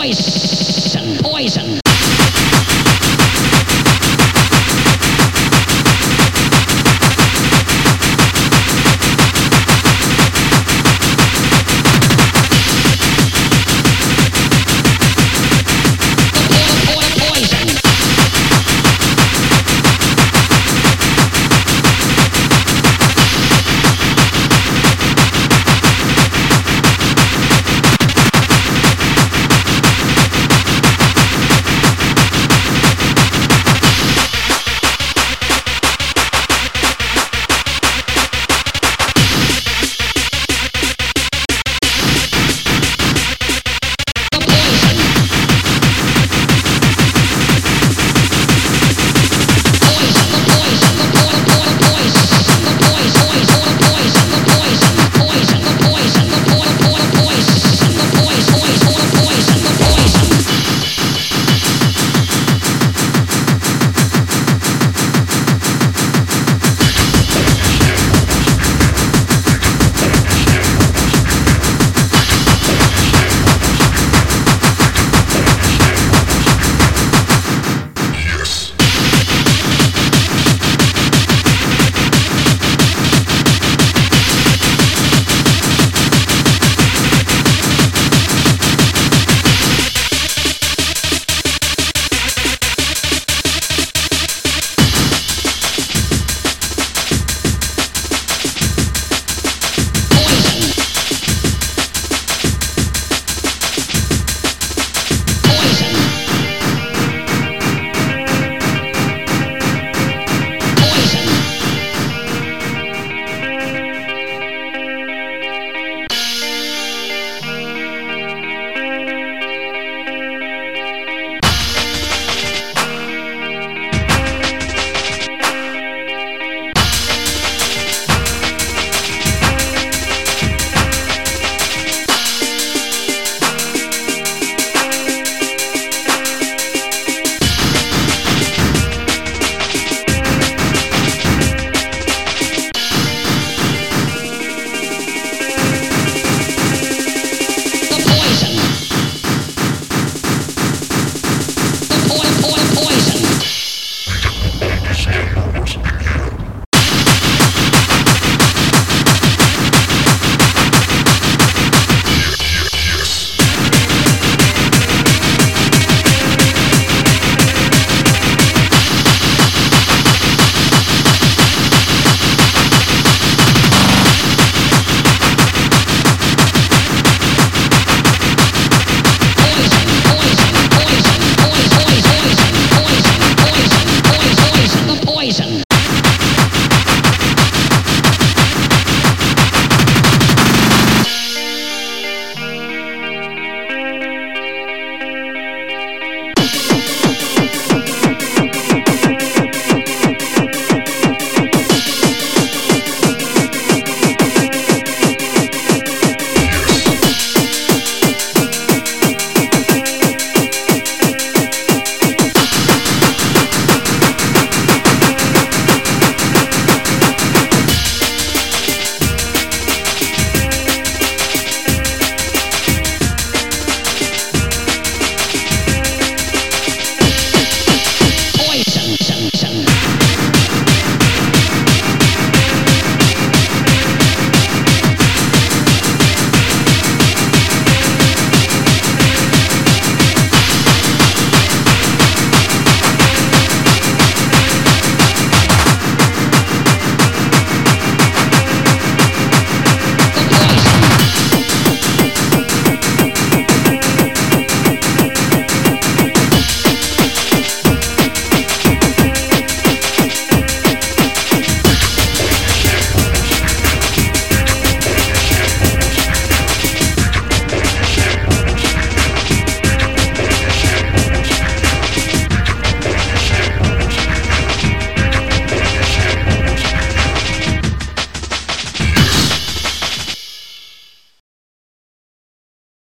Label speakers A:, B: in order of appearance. A: voice.